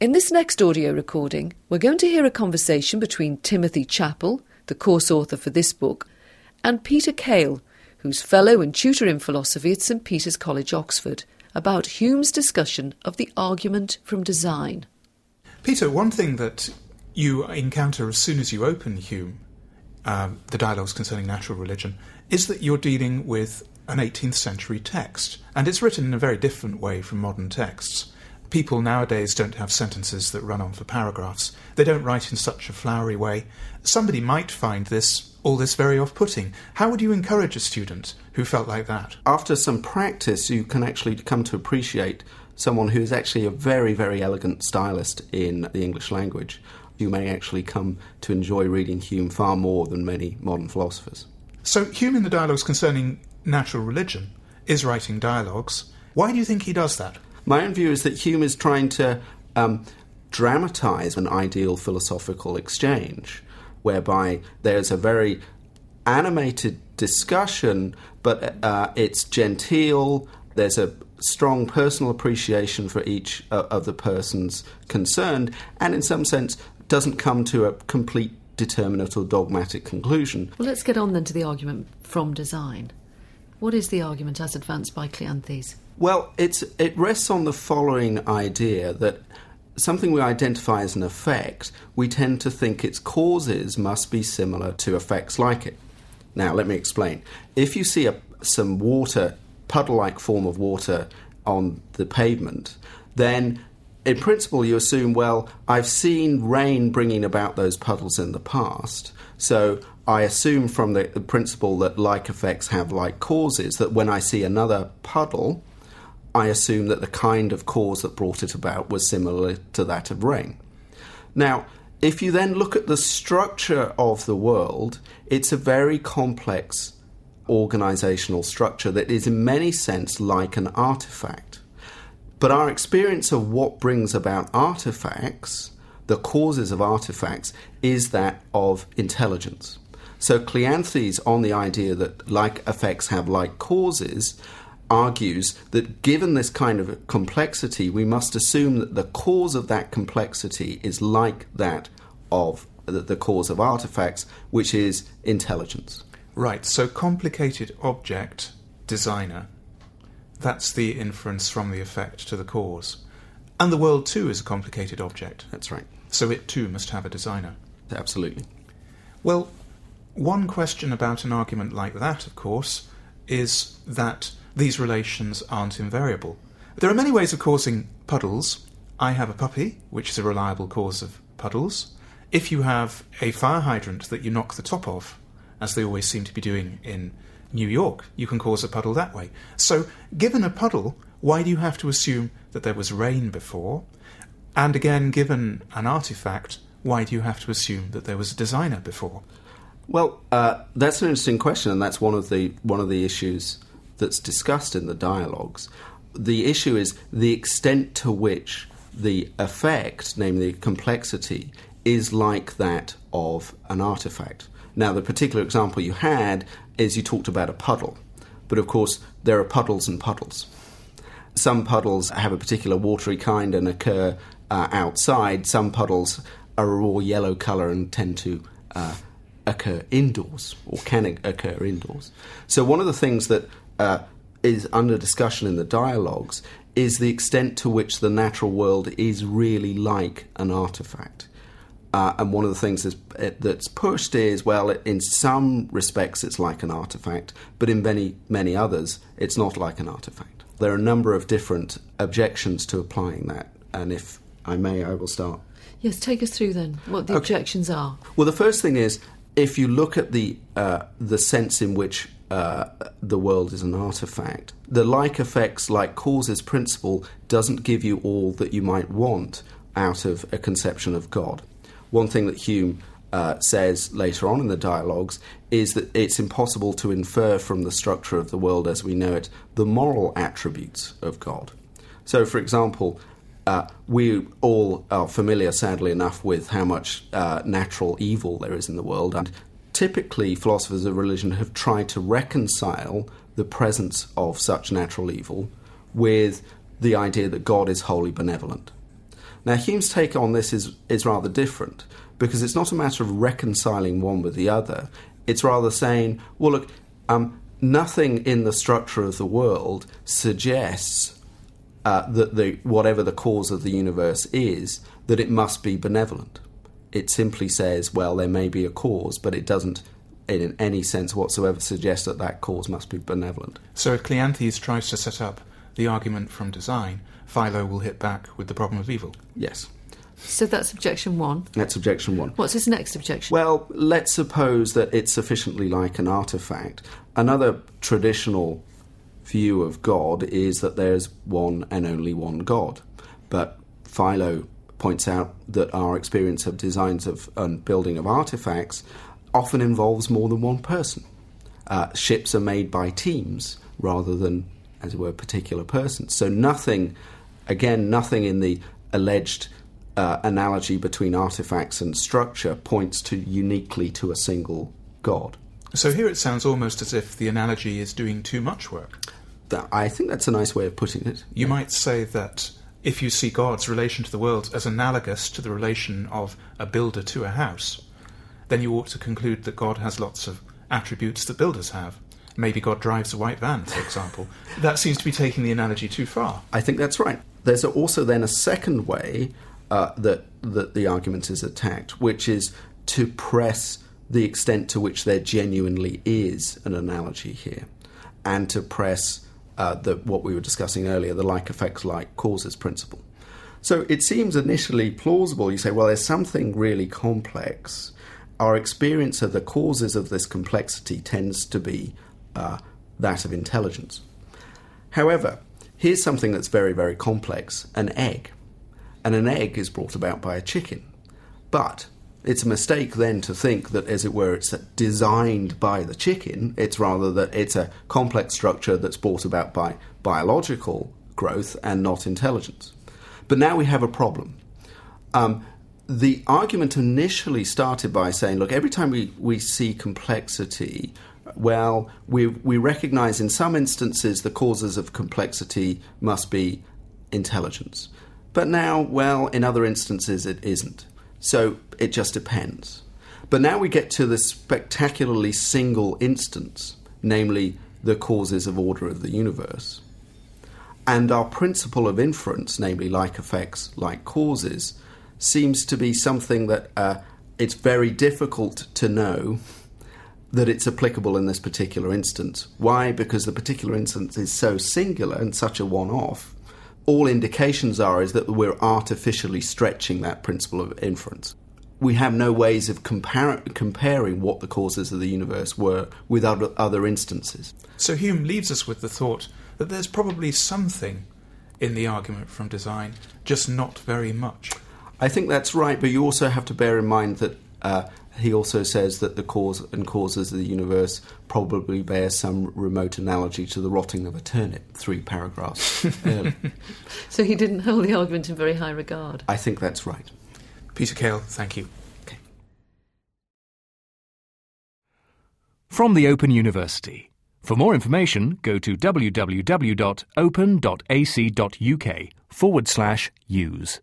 In this next audio recording, we're going to hear a conversation between Timothy Chappell, the course author for this book, and Peter Kail, who's fellow and tutor in philosophy at St Peter's College, Oxford, about Hume's discussion of the argument from design. Peter, one thing that you encounter as soon as you open Hume, um, the dialogues concerning natural religion, is that you're dealing with an 18th century text, and it's written in a very different way from modern texts. People nowadays don't have sentences that run on for paragraphs. They don't write in such a flowery way. Somebody might find this all this very off-putting. How would you encourage a student who felt like that? After some practice, you can actually come to appreciate someone who's actually a very, very elegant stylist in the English language. You may actually come to enjoy reading Hume far more than many modern philosophers. So, Hume in the dialogues concerning natural religion is writing dialogues. Why do you think he does that? My own view is that Hume is trying to um, dramatize an ideal philosophical exchange whereby there's a very animated discussion, but uh, it's genteel. There's a strong personal appreciation for each uh, of the persons concerned, and in some sense, doesn't come to a complete determinate or dogmatic conclusion. Well, let's get on then to the argument from design. What is the argument as advanced by Cleanthes? Well, it rests on the following idea that something we identify as an effect, we tend to think its causes must be similar to effects like it. Now, let me explain. If you see a, some water, puddle like form of water on the pavement, then in principle you assume, well, I've seen rain bringing about those puddles in the past, so I assume from the, principle that like effects have like causes that when I see another puddle, I assume that the kind of cause that brought it about was similar to that of rain. Now, if you then look at the structure of the world, it's a very complex organizational structure that is, in many sense, like an artifact. But our experience of what brings about artifacts, the causes of artifacts, is that of intelligence. So Cleanthes, on the idea that like effects have like causes, argues that given this kind of complexity, we must assume that the cause of that complexity is like that of the cause of artifacts, which is intelligence. Right, so complicated object, designer, that's the inference from the effect to the cause. And the world too is a complicated object. That's right. So it too must have a designer. Absolutely. Well, one question about an argument like that, of course, is that these relations aren't invariable. There are many ways of causing puddles. I have a puppy, which is a reliable cause of puddles. If you have a fire hydrant that you knock the top off, as they always seem to be doing in New York, you can cause a puddle that way. So, given a puddle, why do you have to assume that there was rain before? And again, given an artifact, why do you have to assume that there was a designer before? Well, uh, that's an interesting question, and that's one of the one of the issues that's discussed in the dialogues. The issue is the extent to which the effect, namely complexity, is like that of an artifact. Now, the particular example you had is you talked about a puddle, but of course, there are puddles and puddles. Some puddles have a particular watery kind and occur uh, outside, some puddles are a raw yellow colour and tend to uh, occur indoors or can occur indoors. So, one of the things that uh, is under discussion in the dialogues is the extent to which the natural world is really like an artifact. Uh, and one of the things that's, that's, pushed is well, in some respects, it's like an artifact, but in many, many others, it's not like an artifact. There are a number of different objections to applying that, and if I may, I will start. Yes, take us through then what the okay. objections are. Well, the first thing is if you look at the uh, the sense in which uh, the world is an artifact. The like effects, like causes principle, doesn't give you all that you might want out of a conception of God. One thing that Hume uh, says later on in the dialogues is that it's impossible to infer from the structure of the world as we know it the moral attributes of God. So, for example, uh, we all are familiar, sadly enough, with how much uh, natural evil there is in the world, and typically philosophers of religion have tried to reconcile the presence of such natural evil with the idea that God is wholly benevolent. Now, Hume's take on this is, is rather different because it's not a matter of reconciling one with the other. It's rather saying, well, look, um, nothing in the structure of the world suggests uh, that the, whatever the cause of the universe is, that it must be benevolent. It simply says, well, there may be a cause, but it doesn't, in any sense whatsoever, suggest that that cause must be benevolent. So if Cleanthes tries to set up the argument from design, Philo will hit back with the problem of evil. Yes. So that's objection one. That's objection one. What's his next objection? Well, let's suppose that it's sufficiently like an artifact. Another traditional view of God is that there's one and only one God. But Philo points out that our experience of designs of and building of artifacts often involves more than one person. Uh, ships are made by teams rather than, as it were, particular persons. So nothing, again, nothing in the alleged uh, analogy between artifacts and structure points to uniquely to a single god. So here it sounds almost as if the analogy is doing too much work. That, I think that's a nice way of putting it. You might say that if you see God's relation to the world as analogous to the relation of a builder to a house, then you ought to conclude that God has lots of attributes that builders have. Maybe God drives a white van, for example. that seems to be taking the analogy too far. I think that's right. There's also then a second way uh, that that the argument is attacked, which is to press the extent to which there genuinely is an analogy here, and to press uh, the, what we were discussing earlier, the like effects like causes principle. So it seems initially plausible. You say, well, there's something really complex. Our experience of the causes of this complexity tends to be uh, that of intelligence. However, here's something that's very, very complex an egg. And an egg is brought about by a chicken. But it's a mistake then to think that, as it were, it's designed by the chicken. It's rather that it's a complex structure that's brought about by biological growth and not intelligence. But now we have a problem. Um, the argument initially started by saying, look, every time we, we see complexity, well, we, we recognize in some instances the causes of complexity must be intelligence. But now, well, in other instances it isn't. So it just depends. But now we get to the spectacularly single instance, namely the causes of order of the universe. And our principle of inference, namely like effects, like causes, seems to be something that uh, it's very difficult to know that it's applicable in this particular instance. Why? Because the particular instance is so singular and such a one off all indications are is that we're artificially stretching that principle of inference. We have no ways of compar- comparing what the causes of the universe were with other, other instances. So Hume leaves us with the thought that there's probably something in the argument from design, just not very much. I think that's right, but you also have to bear in mind that uh, he also says that the cause and causes of the universe probably bear some remote analogy to the rotting of a turnip, three paragraphs early. So he didn't hold the argument in very high regard. I think that's right. Peter Kail, thank you. Okay. From the Open University. For more information, go to www.open.ac.uk forward slash use.